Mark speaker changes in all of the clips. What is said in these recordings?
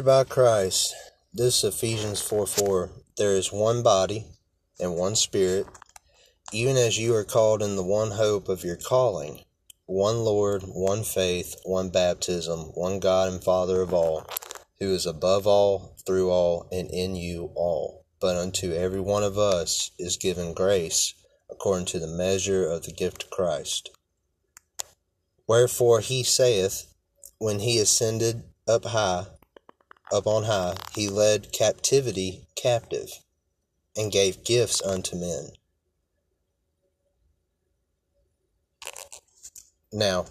Speaker 1: by Christ. This Ephesians 4 4. There is one body and one spirit, even as you are called in the one hope of your calling, one Lord, one faith, one baptism, one God and Father of all, who is above all, through all, and in you all. But unto every one of us is given grace according to the measure of the gift of Christ. Wherefore he saith, when he ascended up high, up on high, he led captivity captive, and gave gifts unto men. Now,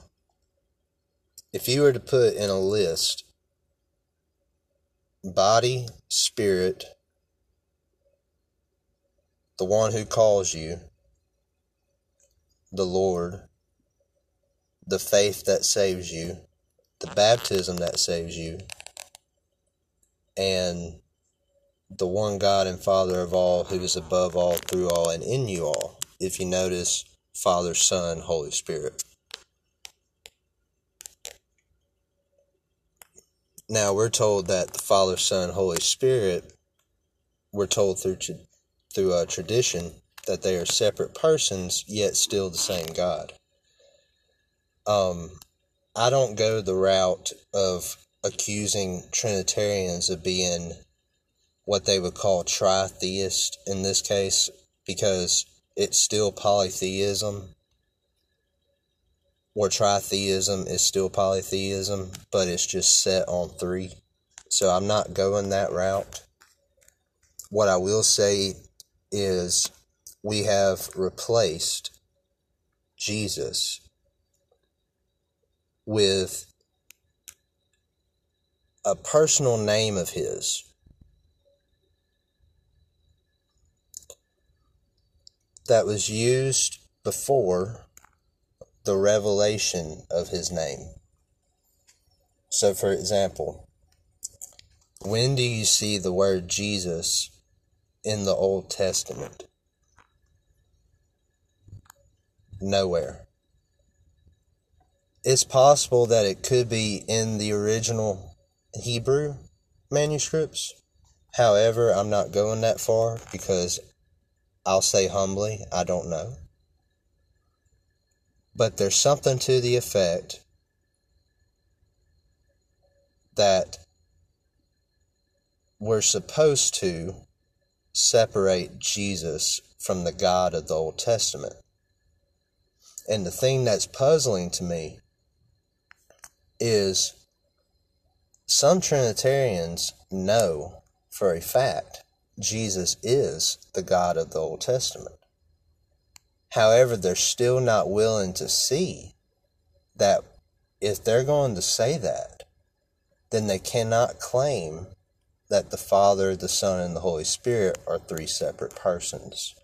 Speaker 1: if you were to put in a list body, spirit, the one who calls you, the Lord, the faith that saves you, the baptism that saves you, and the one God and Father of all, who is above all, through all, and in you all. If you notice, Father, Son, Holy Spirit. Now we're told that the Father, Son, Holy Spirit, we're told through through a tradition that they are separate persons, yet still the same God. Um, I don't go the route of accusing Trinitarians of being what they would call tritheist in this case because it's still polytheism or tritheism is still polytheism but it's just set on three. So i'm not going that route. What i will say is we have replaced jesus with a personal name of his. That was used before the revelation of his name. So, for example, when do you see the word Jesus in the Old Testament? Nowhere. It's possible that it could be in the original Hebrew manuscripts. However, I'm not going that far because I'll say humbly, I don't know. But there's something to the effect that we're supposed to separate Jesus from the God of the Old Testament. And the thing that's puzzling to me is some Trinitarians know for a fact Jesus is the God of the Old Testament. However, they're still not willing to see that if they're going to say that, then they cannot claim that the Father, the Son, and the Holy Spirit are three separate persons.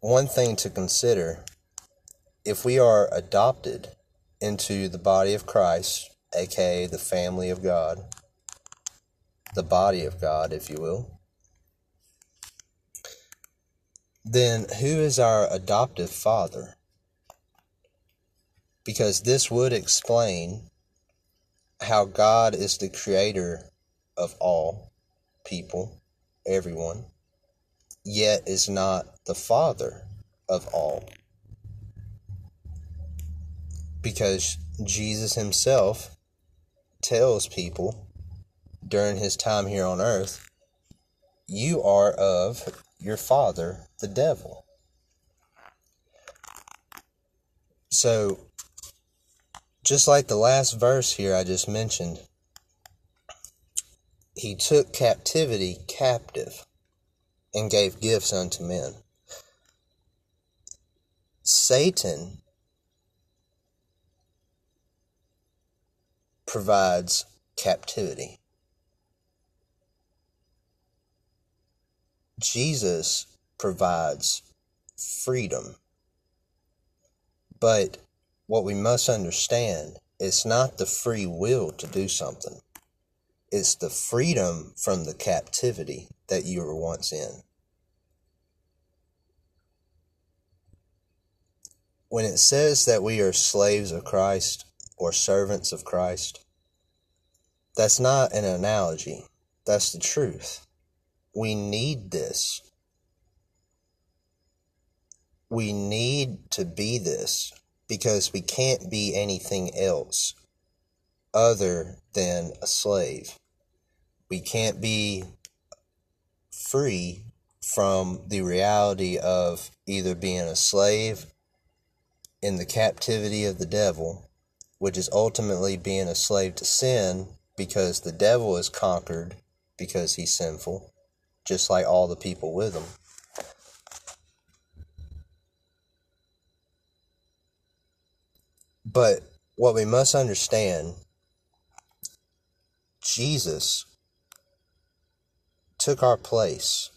Speaker 1: One thing to consider if we are adopted into the body of Christ, aka the family of God, the body of God, if you will, then who is our adoptive father? Because this would explain how God is the creator of all people, everyone yet is not the Father of all. Because Jesus himself tells people during his time here on earth, you are of your father, the devil. So, just like the last verse here I just mentioned, he took captivity captive and gave gifts unto men. Satan provides captivity. Jesus provides freedom. But what we must understand is not the free will to do something. It's the freedom from the captivity that you were once in. When it says that we are slaves of Christ or servants of Christ, that's not an analogy. That's the truth. We need this. We need to be this because we can't be anything else other than a slave. We can't be free from the reality of either being a slave in the captivity of the devil, which is ultimately being a slave to sin because the devil is conquered because he's sinful, just like all the people with him. But what we must understand Jesus took our place.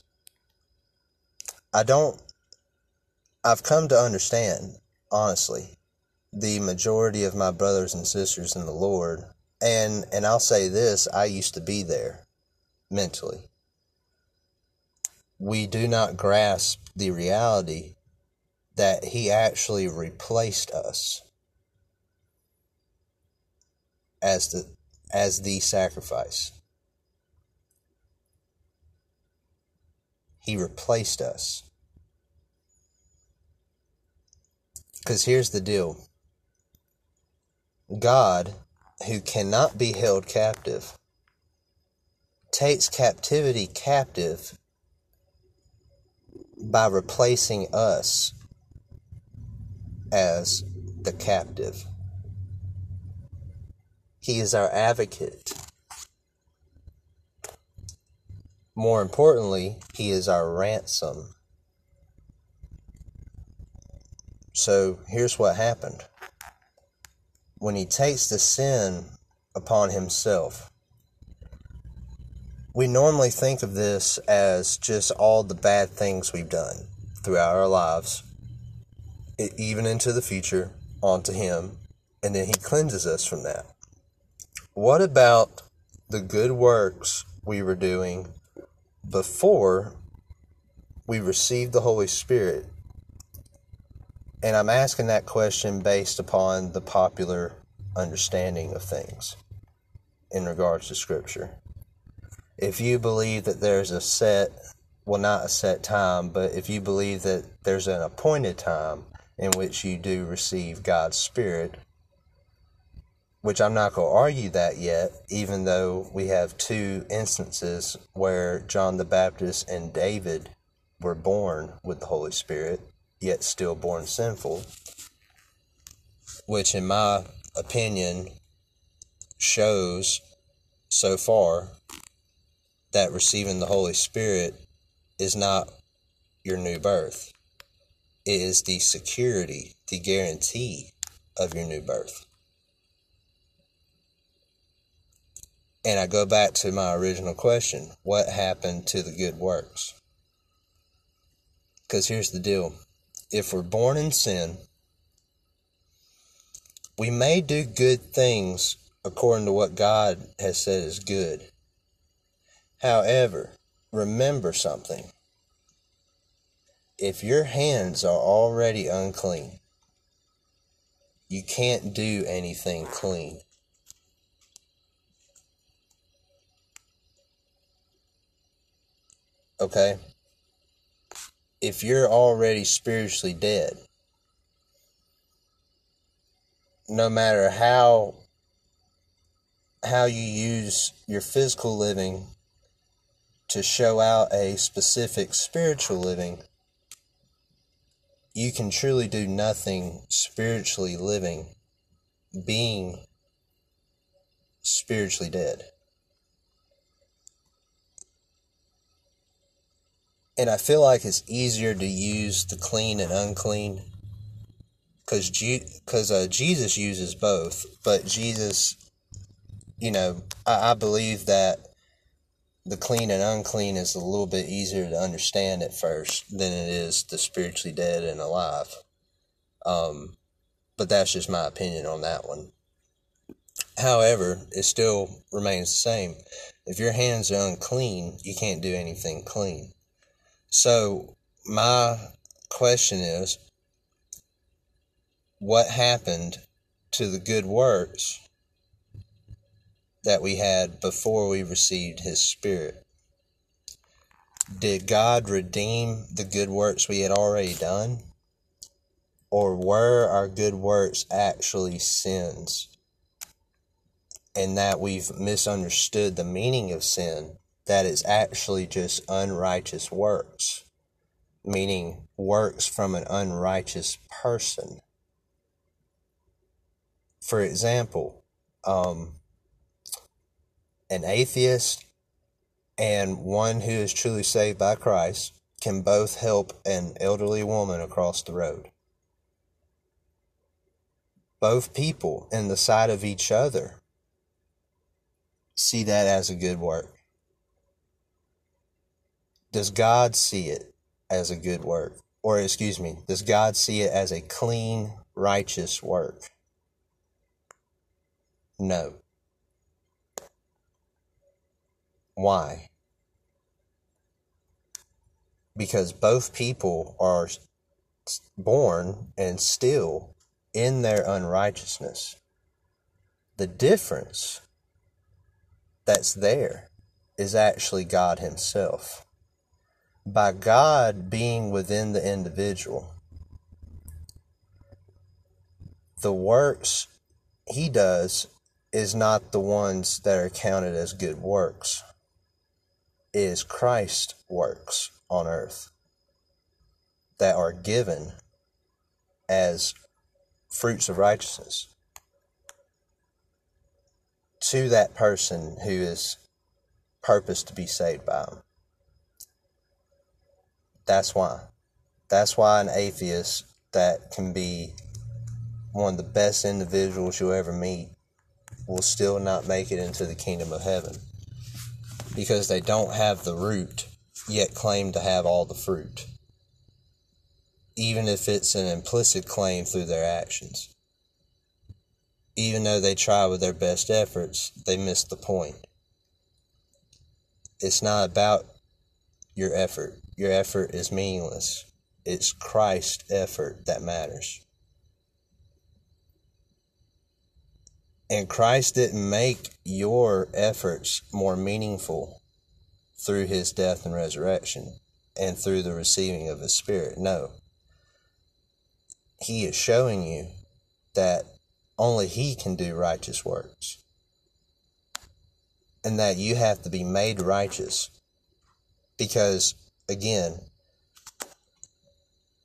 Speaker 1: I don't, I've come to understand, honestly, the majority of my brothers and sisters in the Lord, and, and I'll say this I used to be there mentally. We do not grasp the reality that He actually replaced us as the as the sacrifice. He replaced us. Because here's the deal God, who cannot be held captive, takes captivity captive by replacing us as the captive. He is our advocate. More importantly, He is our ransom. So here's what happened. When He takes the sin upon Himself, we normally think of this as just all the bad things we've done throughout our lives, even into the future, onto Him, and then He cleanses us from that. What about the good works we were doing before we received the Holy Spirit? And I'm asking that question based upon the popular understanding of things in regards to Scripture. If you believe that there's a set, well, not a set time, but if you believe that there's an appointed time in which you do receive God's Spirit, which I'm not going to argue that yet, even though we have two instances where John the Baptist and David were born with the Holy Spirit, yet still born sinful, which, in my opinion, shows so far that receiving the Holy Spirit is not your new birth. It is the security, the guarantee of your new birth. And I go back to my original question what happened to the good works? Because here's the deal if we're born in sin, we may do good things according to what God has said is good. However, remember something. If your hands are already unclean, you can't do anything clean. okay? If you're already spiritually dead, no matter how how you use your physical living to show out a specific spiritual living, you can truly do nothing spiritually living, being spiritually dead. And I feel like it's easier to use the clean and unclean because because uh, Jesus uses both, but Jesus, you know, I, I believe that the clean and unclean is a little bit easier to understand at first than it is the spiritually dead and alive. Um, but that's just my opinion on that one. However, it still remains the same. If your hands are unclean, you can't do anything clean. So, my question is what happened to the good works that we had before we received His Spirit? Did God redeem the good works we had already done? Or were our good works actually sins? And that we've misunderstood the meaning of sin, that it's actually just unrighteous works, meaning works from an unrighteous person. For example, um, an atheist and one who is truly saved by Christ can both help an elderly woman across the road. Both people, in the sight of each other, see that as a good work. Does God see it as a good work? Or, excuse me, does God see it as a clean, righteous work? No. Why? Because both people are born and still in their unrighteousness. The difference that's there is actually God Himself. By God being within the individual, the works He does is not the ones that are counted as good works is Christ works on earth that are given as fruits of righteousness to that person who is purposed to be saved by him. That's why. That's why an atheist that can be one of the best individuals you'll ever meet will still not make it into the kingdom of heaven because they don't have the root, yet claim to have all the fruit, even if it's an implicit claim through their actions. Even though they try with their best efforts, they miss the point. It's not about your effort. Your effort is meaningless. It's Christ's effort that matters. And Christ didn't make your efforts more meaningful through his death and resurrection and through the receiving of his spirit. No. He is showing you that only he can do righteous works. And that you have to be made righteous. Because, again,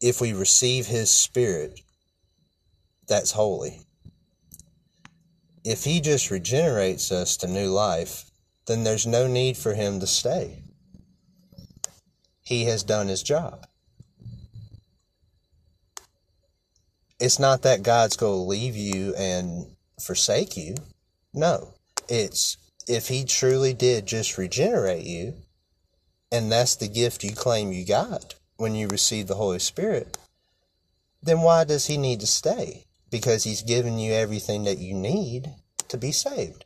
Speaker 1: if we receive his spirit, that's holy if he just regenerates us to new life, then there's no need for him to stay. He has done his job. It's not that God's going to leave you and forsake you. No. It's if he truly did just regenerate you, and that's the gift you claim you got when you receive the Holy Spirit, then why does he need to stay? because he's given you everything that you need to be saved.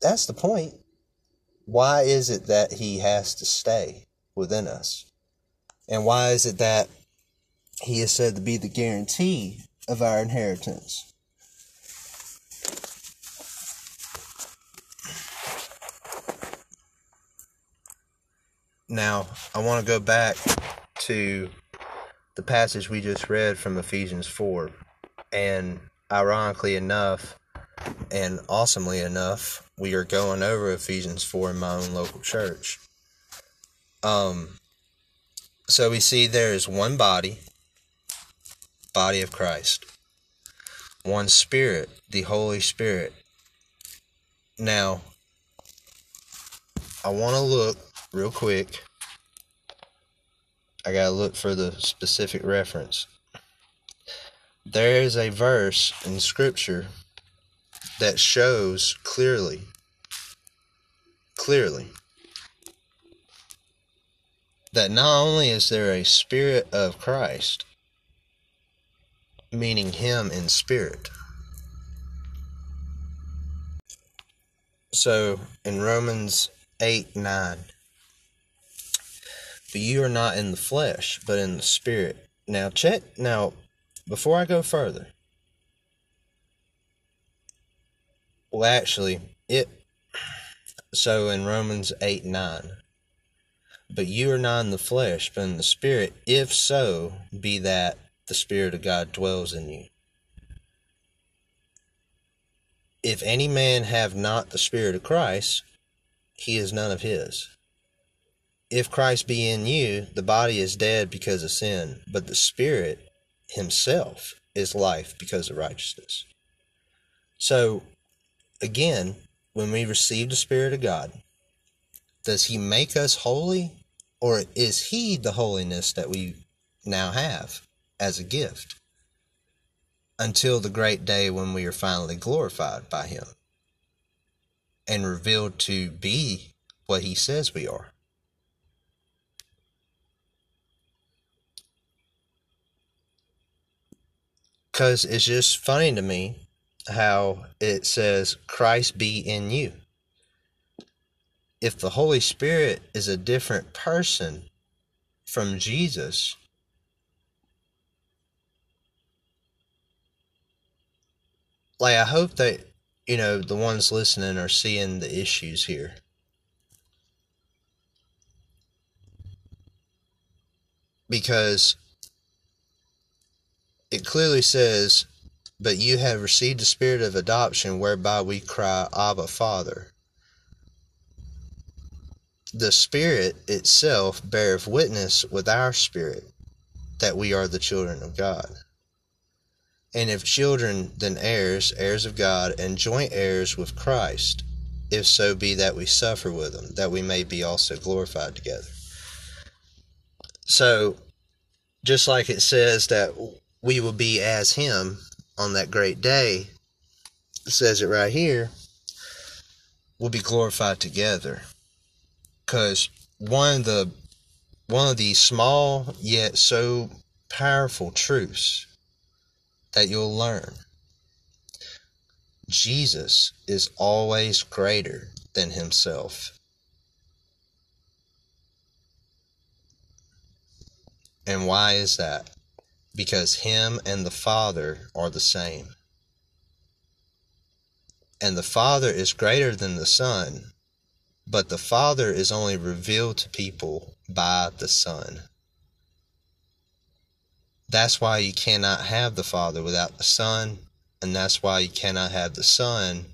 Speaker 1: That's the point. Why is it that he has to stay within us? And why is it that he is said to be the guarantee of our inheritance? Now, I want to go back to the passage we just read from Ephesians 4. And ironically enough, and awesomely enough, we are going over Ephesians 4 in my own local church. Um, so we see there is one body, body of Christ, one Spirit, the Holy Spirit. Now, I want to look real quick I gotta look for the specific reference. There is a verse in Scripture that shows clearly, clearly, that not only is there a Spirit of Christ, meaning Him in spirit. So in Romans 8 9, but you are not in the flesh, but in the Spirit, Now, check. Now, before I go further, well, actually, it. So in Romans 8 9, but you are not in the flesh, but in the spirit, if so be that the Spirit of God dwells in you. If any man have not the Spirit of Christ, he is none of his. If Christ be in you, the body is dead because of sin, but the Spirit himself is life because of righteousness. So, again, when we receive the Spirit of God, does he make us holy, or is he the holiness that we now have as a gift? Until the great day when we are finally glorified by him and revealed to be what he says we are. Because it's just funny to me how it says, Christ be in you. If the Holy Spirit is a different person from Jesus, like I hope that you know, the ones listening are seeing the issues here. Because it clearly says, But you have received the spirit of adoption whereby we cry, Abba, Father. The Spirit itself beareth witness with our spirit that we are the children of God. And if children, then heirs, heirs of God, and joint heirs with Christ, if so be that we suffer with him, that we may be also glorified together. So, just like it says that we will be as him on that great day, it says it right here, we'll be glorified together. Because one of the one of the small yet so powerful truths that you'll learn. Jesus is always greater than himself. And why is that? Because him and the Father are the same. And the Father is greater than the Son, but the Father is only revealed to people by the Son. That's why you cannot have the Father without the Son, and that's why you cannot have the Son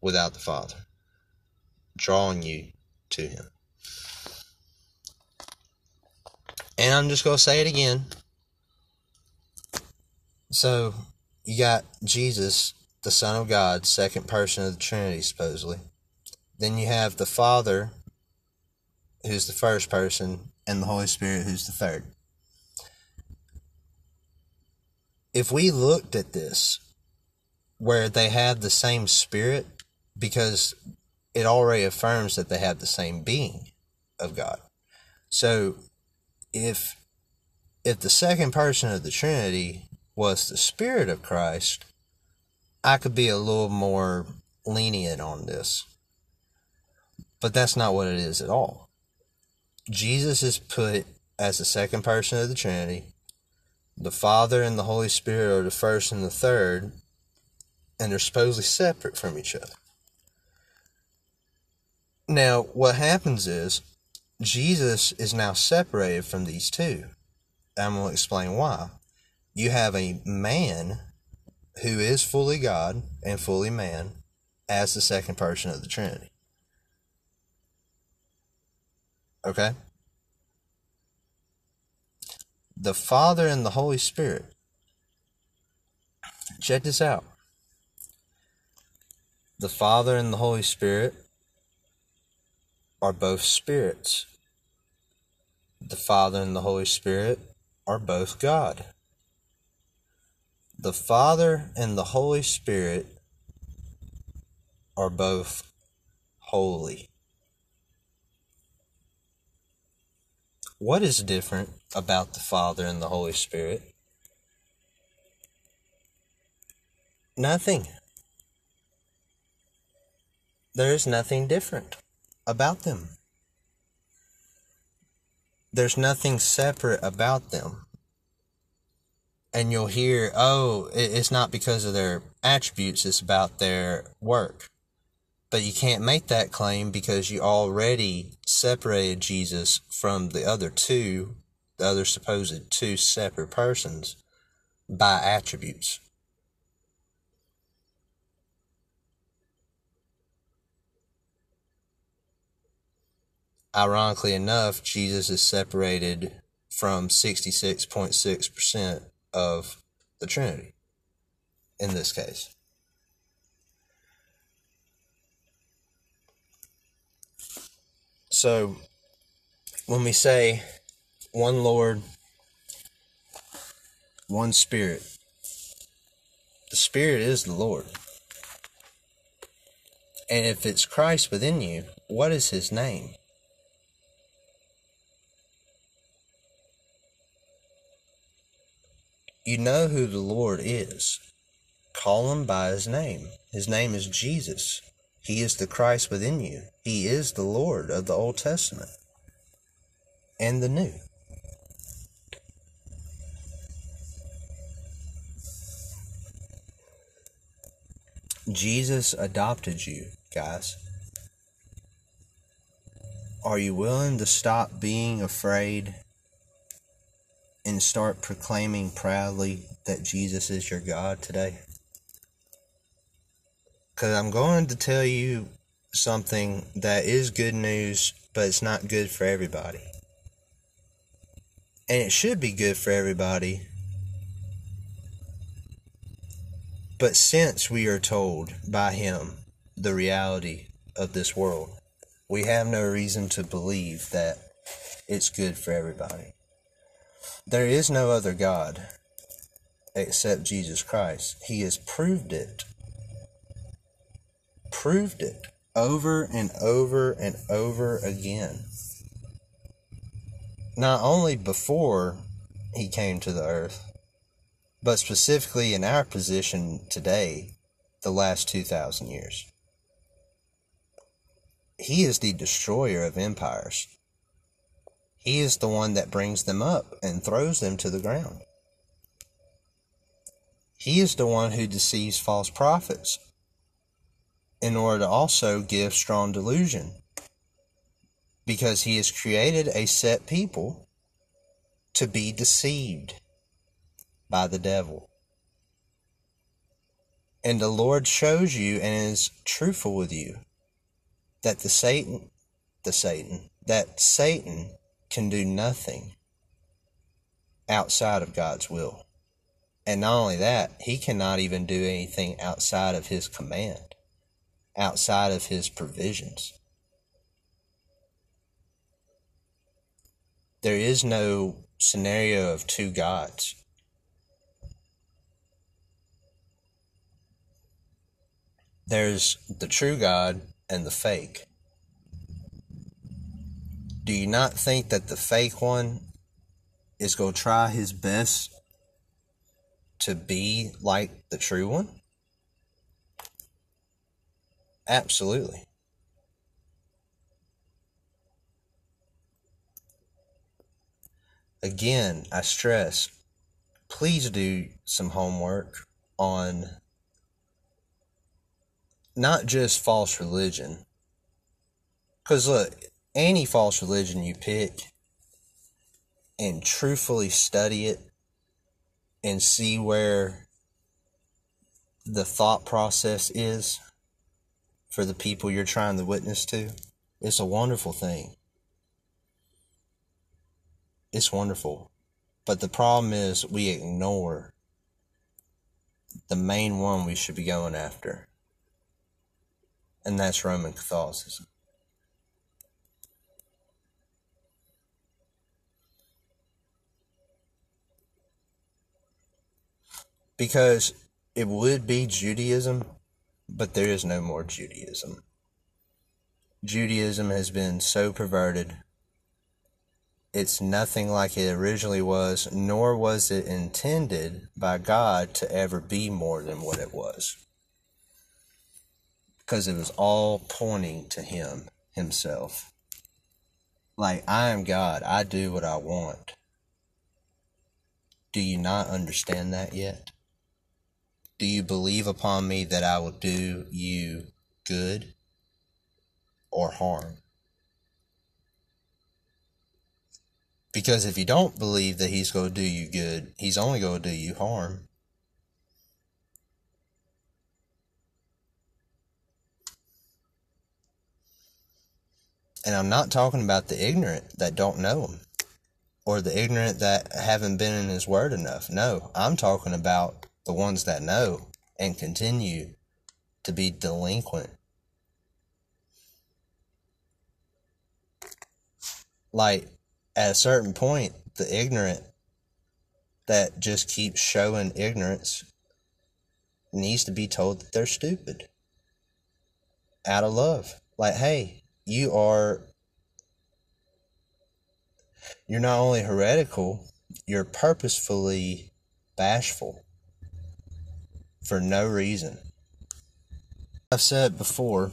Speaker 1: without the Father, drawing you to Him. And I'm just going to say it again. So, you got Jesus, the Son of God, second person of the Trinity, supposedly. Then you have the Father, who's the first person, and the Holy Spirit, who's the third. if we looked at this where they have the same spirit because it already affirms that they have the same being of God. So if if the second person of the Trinity was the spirit of Christ, I could be a little more lenient on this. But that's not what it is at all. Jesus is put as the second person of the Trinity the Father and the Holy Spirit are the first and the third, and they're supposedly separate from each other. Now, what happens is Jesus is now separated from these two. I'm going to explain why. You have a man who is fully God and fully man as the second person of the Trinity. Okay? the Father and the Holy Spirit. Check this out. The Father and the Holy Spirit are both spirits. The Father and the Holy Spirit are both God. The Father and the Holy Spirit are both holy. What is different about the Father and the Holy Spirit? Nothing. There is nothing different about them. There's nothing separate about them. And you'll hear, oh, it's not because of their attributes, it's about their work. But you can't make that claim because you already separated Jesus from the other two, the other supposed two separate persons, by attributes. Ironically enough, Jesus is separated from 66.6% of the Trinity in this case. So, when we say one Lord, one Spirit, the Spirit is the Lord. And if it's Christ within you, what is his name? You know who the Lord is. Call him by his name. His name is Jesus. He is the Christ within you. He is the Lord of the Old Testament and the New. Jesus adopted you, guys. Are you willing to stop being afraid and start proclaiming proudly that Jesus is your God today? Because I'm going to tell you something that is good news, but it's not good for everybody. And it should be good for everybody. But since we are told by Him the reality of this world, we have no reason to believe that it's good for everybody. There is no other God except Jesus Christ. He has proved it. Proved it over and over and over again. Not only before he came to the earth, but specifically in our position today, the last 2,000 years. He is the destroyer of empires. He is the one that brings them up and throws them to the ground. He is the one who deceives false prophets in order to also give strong delusion because he has created a set people to be deceived by the devil. And the Lord shows you and is truthful with you that the Satan, the Satan, that Satan can do nothing outside of God's will. And not only that, he cannot even do anything outside of his command, outside of his provisions. There is no scenario of two gods. There's the true God and the fake do you not think that the fake one is going to try his best to be like the true one? Absolutely. Again, I stress please do some homework on not just false religion. Because look, any false religion you pick and truthfully study it and see where the thought process is for the people you're trying to witness to, it's a wonderful thing. It's wonderful. But the problem is we ignore the main one we should be going after, and that's Roman Catholicism. Because it would be Judaism, but there is no more Judaism. Judaism has been so perverted. It's nothing like it originally was, nor was it intended by God to ever be more than what it was. Because it was all pointing to Him, Himself. Like, I am God, I do what I want Do you not understand that yet? Do you believe upon me that I will do you good or harm? Because if you don't believe that he's going to do you good, he's only going to do you harm. And I'm not talking about the ignorant that don't know him or the ignorant that haven't been in his word enough. No, I'm talking about the ones that know and continue to be delinquent. Like, at a certain point, the ignorant that just keeps showing ignorance needs to be told that they're stupid out of love. Like, hey, you are you're not only heretical, you're purposefully bashful for no reason. I've said before,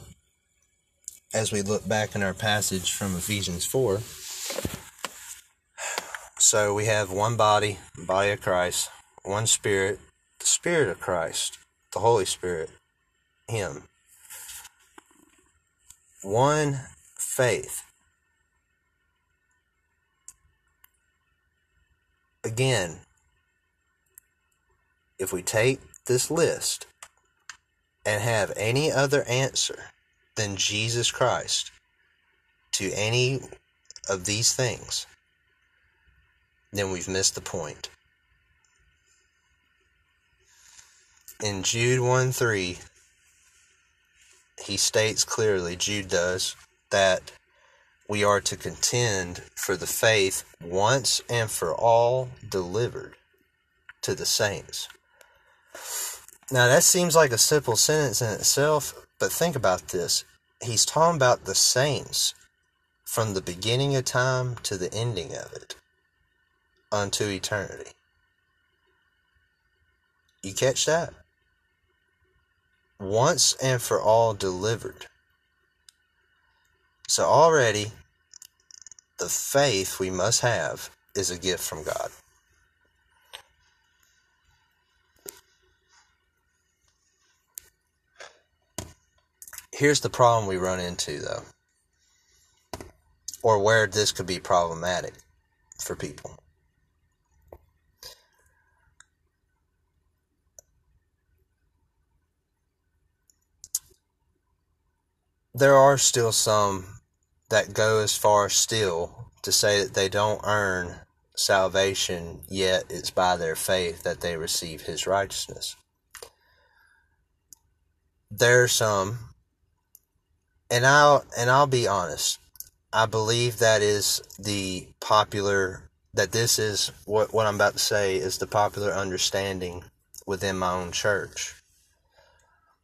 Speaker 1: as we look back in our passage from Ephesians 4, so we have one body, body of Christ, one spirit, the Spirit of Christ, the Holy Spirit, Him one faith. Again, if we take this list and have any other answer than Jesus Christ to any of these things, then we've missed the point. In Jude 1 3, he states clearly, Jude does, that we are to contend for the faith once and for all delivered to the saints. Now, that seems like a simple sentence in itself, but think about this. He's talking about the saints from the beginning of time to the ending of it unto eternity. You catch that? once and for all delivered. So already, the faith we must have is a gift from God. Here's the problem we run into, though, or where this could be problematic for people. there are still some that go as far still to say that they don't earn salvation, yet it's by their faith that they receive his righteousness. There are some, and I'll and I'll be honest. I believe that is the popular that this is what what I'm about to say is the popular understanding within my own church.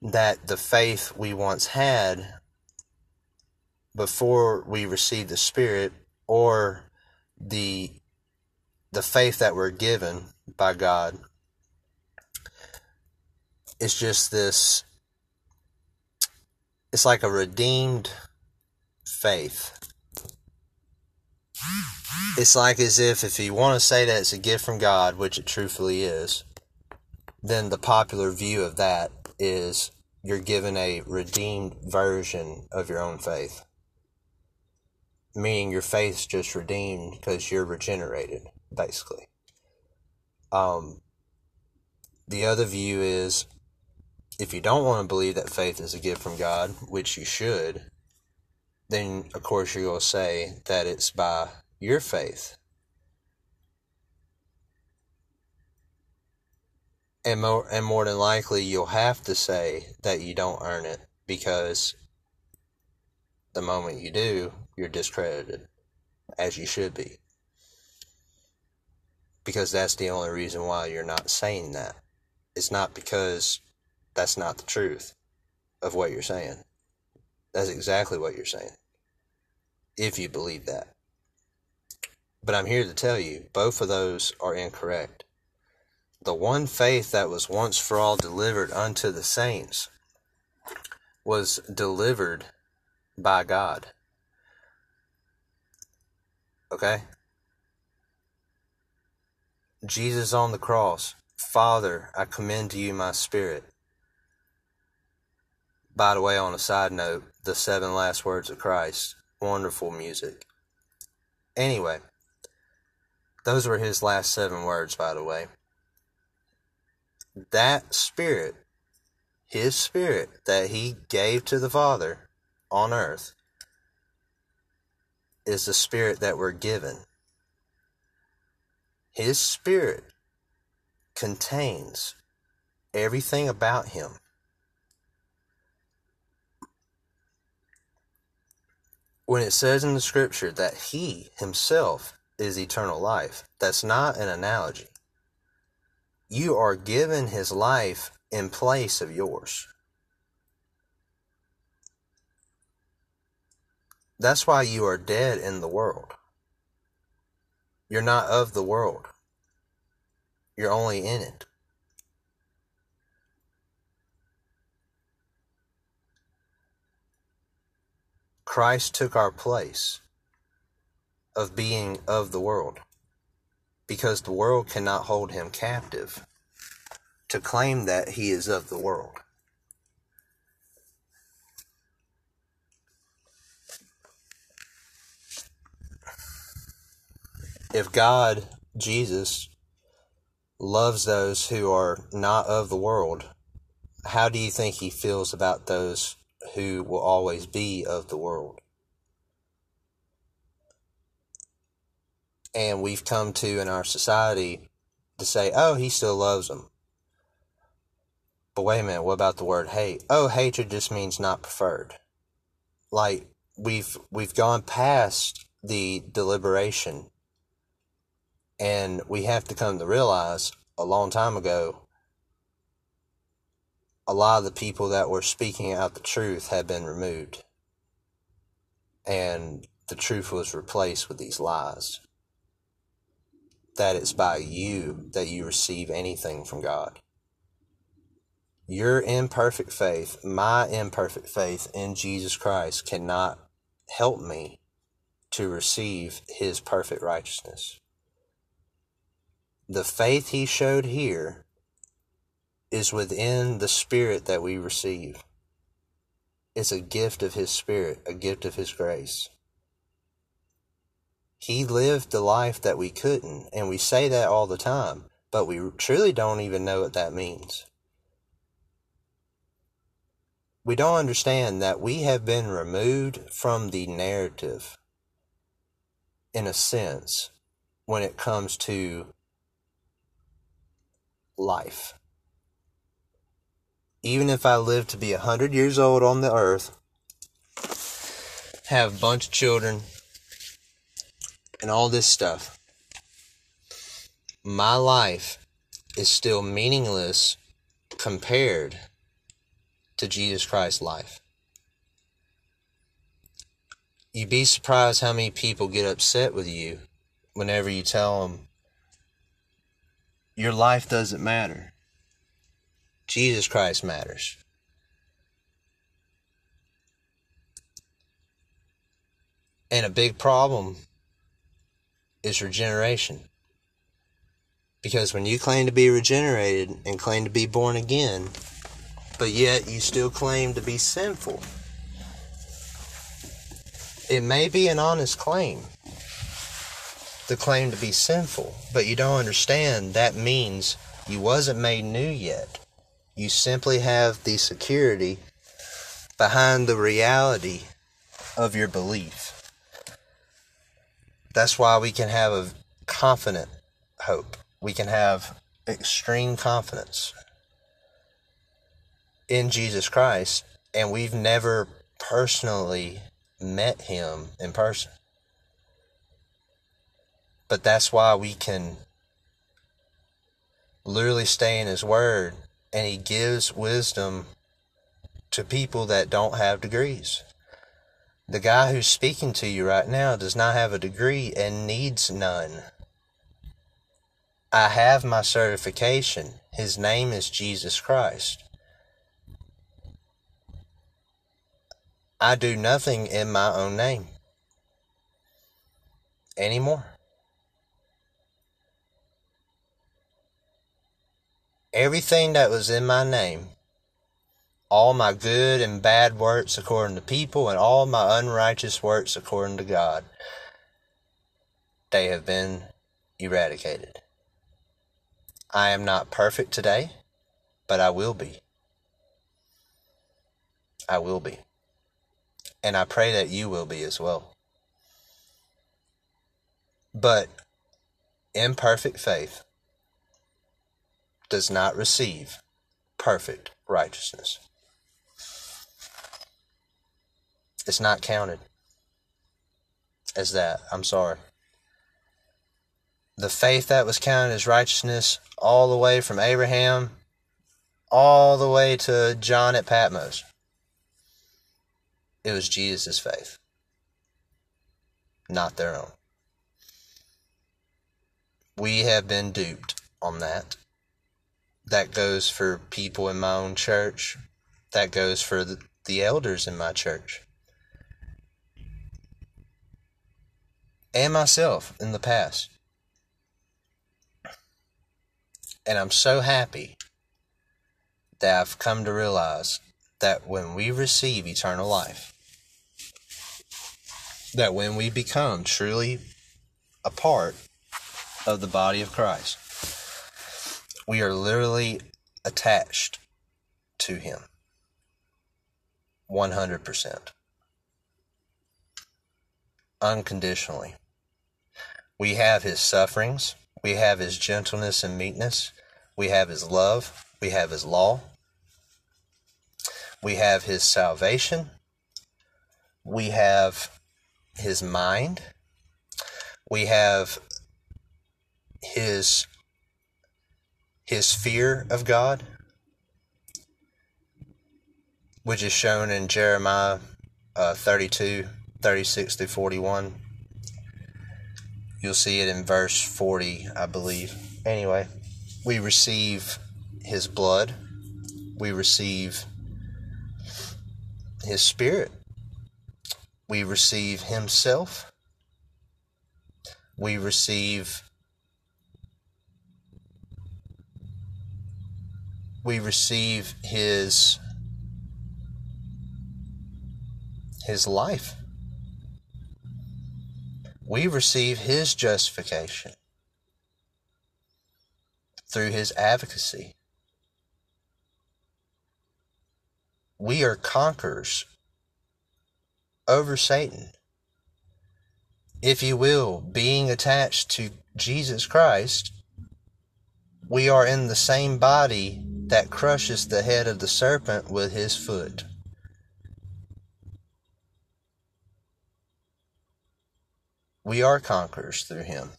Speaker 1: That the faith we once had before we received the Spirit or the the faith that we're given by God. is just this it's like a redeemed faith. It's like as if if you want to say that it's a gift from God, which it truthfully is, then the popular view of that is you're given a redeemed version of your own faith meaning your faith's just redeemed because you're regenerated, basically. Um, the other view is if you don't want to believe that faith is a gift from God, which you should, then of course to say that it's by your faith. And more, and more than likely, you'll have to say that you don't earn it because the moment you do, you're discredited, as you should be. Because that's the only reason why you're not saying that. It's not because that's not the truth of what you're saying. That's exactly what you're saying. If you believe that. But I'm here to tell you, both of those are incorrect. The one faith that was once for all delivered unto the saints was delivered by God. Okay? Jesus on the cross, Father, I commend to you my spirit. By the way, on a side note, the seven last words of Christ, wonderful music. Anyway, those were his last seven words, by the way. That spirit, his spirit that he gave to the Father on earth, is the spirit that we're given. His spirit contains everything about him. When it says in the scripture that he himself is eternal life, that's not an analogy. You are given his life in place of yours. That's why you are dead in the world. You're not of the world. You're only in it. Christ took our place of being of the world because the world cannot hold him captive to claim that he is of the world. if God, Jesus, loves those who are not of the world, how do you think he feels about those who will always be of the world? And we've come to in our society to say, oh, he still loves them. But wait a minute, what about the word hate? Oh, hatred just means not preferred. Like we've we've gone past the deliberation and we have to come to realize a long time ago, a lot of the people that were speaking out the truth had been removed. And the truth was replaced with these lies. That it's by you that you receive anything from God. Your imperfect faith, my imperfect faith in Jesus Christ cannot help me to receive his perfect righteousness the faith he showed here is within the spirit that we receive. It's a gift of his spirit, a gift of his grace. He lived the life that we couldn't, and we say that all the time, but we truly don't even know what that means. We don't understand that we have been removed from the narrative, in a sense, when it comes to life. Even if I live to be a hundred years old on the earth, have a bunch of children, and all this stuff, my life is still meaningless compared to Jesus Christ's life. You'd be surprised how many people get upset with you whenever you tell them your life doesn't matter. Jesus Christ matters. And a big problem is regeneration. Because when you claim to be regenerated and claim to be born again, but yet you still claim to be sinful, it may be an honest claim the claim to be sinful, but you don't understand that means you wasn't made new yet. You simply have the security behind the reality of your belief. That's why we can have a confident hope. We can have extreme confidence in Jesus Christ, and we've never personally met him in person. But that's why we can literally stay in His Word and He gives wisdom to people that don't have degrees. The guy who's speaking to you right now does not have a degree and needs none. I have my certification. His name is Jesus Christ. I do nothing in my own name anymore. Everything that was in my name, all my good and bad works according to people, and all my unrighteous works according to God, they have been eradicated. I am not perfect today, but I will be. I will be. And I pray that you will be as well. But imperfect faith does not receive perfect righteousness. It's not counted as that. I'm sorry. The faith that was counted as righteousness all the way from Abraham all the way to John at Patmos. It was Jesus' faith, not their own. We have been duped on that. That goes for people in my own church. That goes for the, elders in my church. And myself in the past. And I'm so happy that I've come to realize that when we receive eternal life, that when we become truly a part of the body of Christ, we are literally attached to Him. 100%. Unconditionally. We have His sufferings, we have His gentleness and meekness, we have His love, we have His law, we have His salvation, we have His mind, we have His his fear of God, which is shown in Jeremiah uh, 32, 36 through 41. You'll see it in verse 40, I believe. Anyway, we receive his blood, we receive his spirit, we receive himself, we receive we receive his his life. We receive his justification through his advocacy. We are conquerors over Satan. If you will, being attached to Jesus Christ, we are in the same body that crushes the head of the serpent with his foot. We are conquerors through him.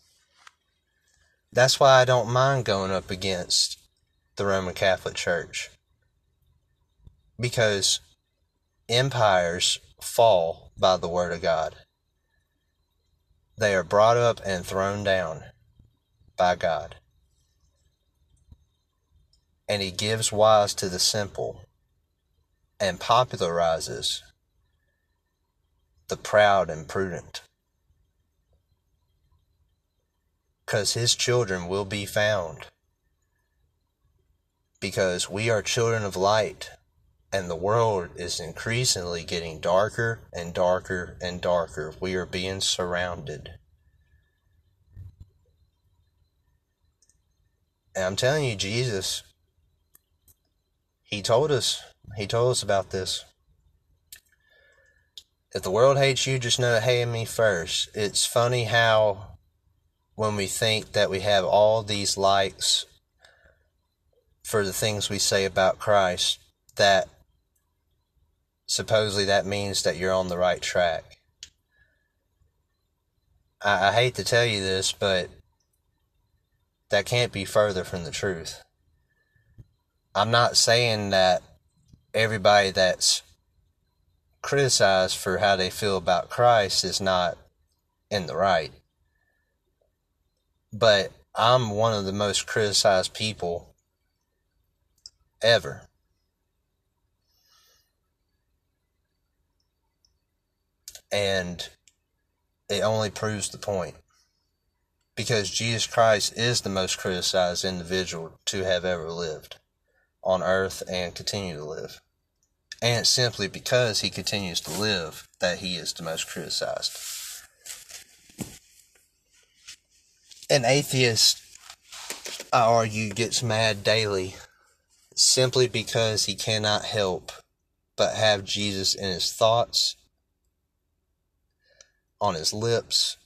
Speaker 1: That's why I don't mind going up against the Roman Catholic Church. Because empires fall by the Word of God, they are brought up and thrown down by God and he gives wise to the simple and popularizes the proud and prudent. Because his children will be found. Because we are children of light, and the world is increasingly getting darker and darker and darker. We are being surrounded. And I'm telling you, Jesus he told us. He told us about this. If the world hates you, just know it hated me first. It's funny how when we think that we have all these likes for the things we say about Christ, that supposedly that means that you're on the right track. I, I hate to tell you this, but that can't be further from the truth. I'm not saying that everybody that's criticized for how they feel about Christ is not in the right. But I'm one of the most criticized people ever. And it only proves the point because Jesus Christ is the most criticized individual to have ever lived on earth and continue to live. And it's simply because he continues to live that he is the most criticized. An atheist, I argue, gets mad daily simply because he cannot help but have Jesus in his thoughts, on his lips,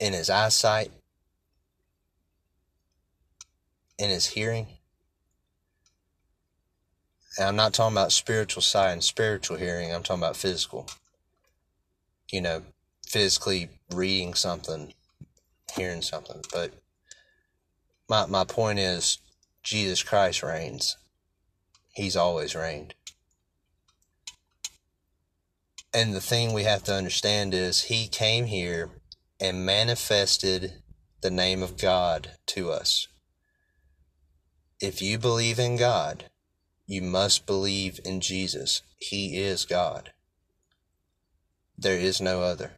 Speaker 1: in his eyesight, in his hearing. And I'm not talking about spiritual sight and spiritual hearing, I'm talking about physical. You know, physically reading something, hearing something. But my my point is Jesus Christ reigns. He's always reigned. And the thing we have to understand is he came here and manifested the name of God to us. If you believe in God, you must believe in Jesus. He is God. There is no other.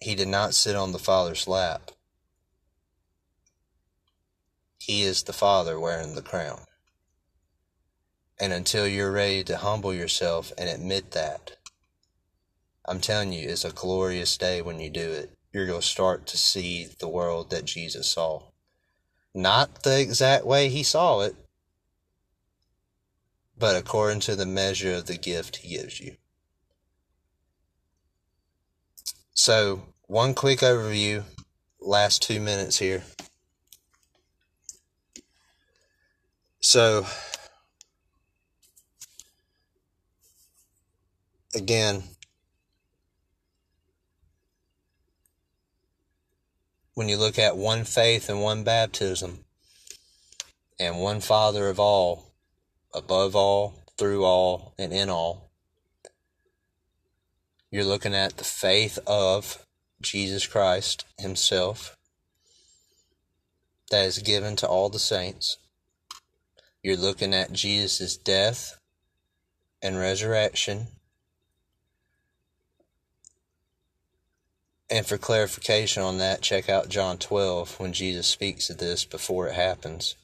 Speaker 1: He did not sit on the Father's lap. He is the Father wearing the crown. And until you're ready to humble yourself and admit that, I'm telling you, it's a glorious day when you do it. You're going to start to see the world that Jesus saw. Not the exact way he saw it, but according to the measure of the gift he gives you. So, one quick overview, last two minutes here. So, again, when you look at one faith and one baptism, and one Father of all, above all, through all, and in all, you're looking at the faith of Jesus Christ Himself that is given to all the saints. You're looking at Jesus' death and resurrection. And for clarification on that, check out John 12 when Jesus speaks of this before it happens,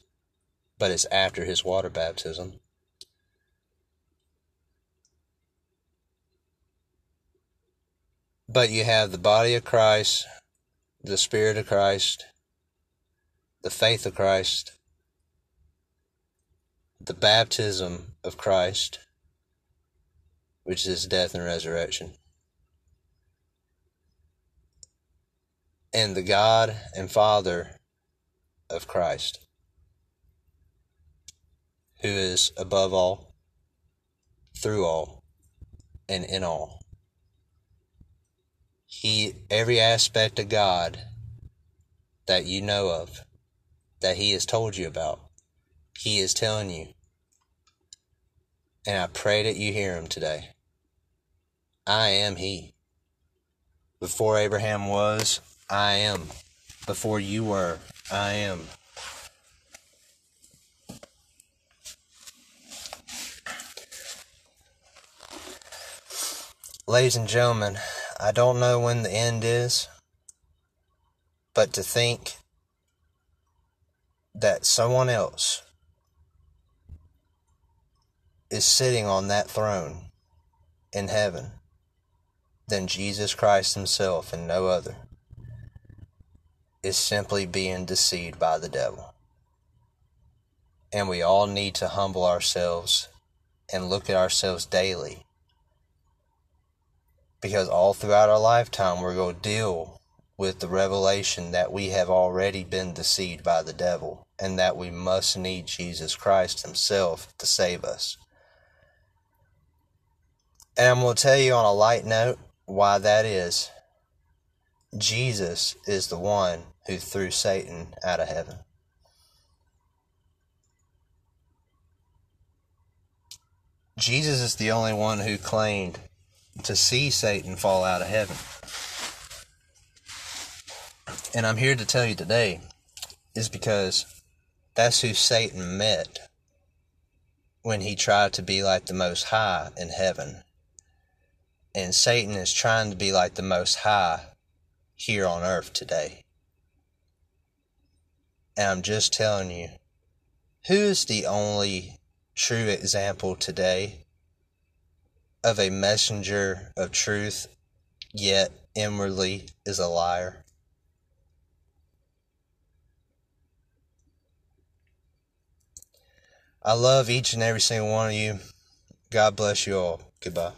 Speaker 1: but it's after his water baptism. But you have the body of Christ, the Spirit of Christ, the faith of Christ, the baptism of Christ, which is death and resurrection, and the God and Father of Christ, who is above all, through all, and in all. He every aspect of God that you know of, that He has told you about he is telling you. And I pray that you hear him today. I am He. Before Abraham was, I am. Before you were, I am. Ladies and gentlemen, I don't know when the end is, but to think that someone else is sitting on that throne in heaven than Jesus Christ Himself and no other is simply being deceived by the devil. And we all need to humble ourselves and look at ourselves daily. Because all throughout our lifetime, we're going to deal with the revelation that we have already been deceived by the devil and that we must need Jesus Christ Himself to save us. And I'm going to tell you on a light note why that is. Jesus is the one who threw Satan out of heaven. Jesus is the only one who claimed to see Satan fall out of heaven. And I'm here to tell you today is because that's who Satan met when he tried to be like the Most High in heaven And Satan is trying to be like the Most High here on earth today. And I'm just telling you, who is the only true example today of a messenger of truth, yet inwardly is a liar? I love each and every single one of you. God bless you all. Goodbye.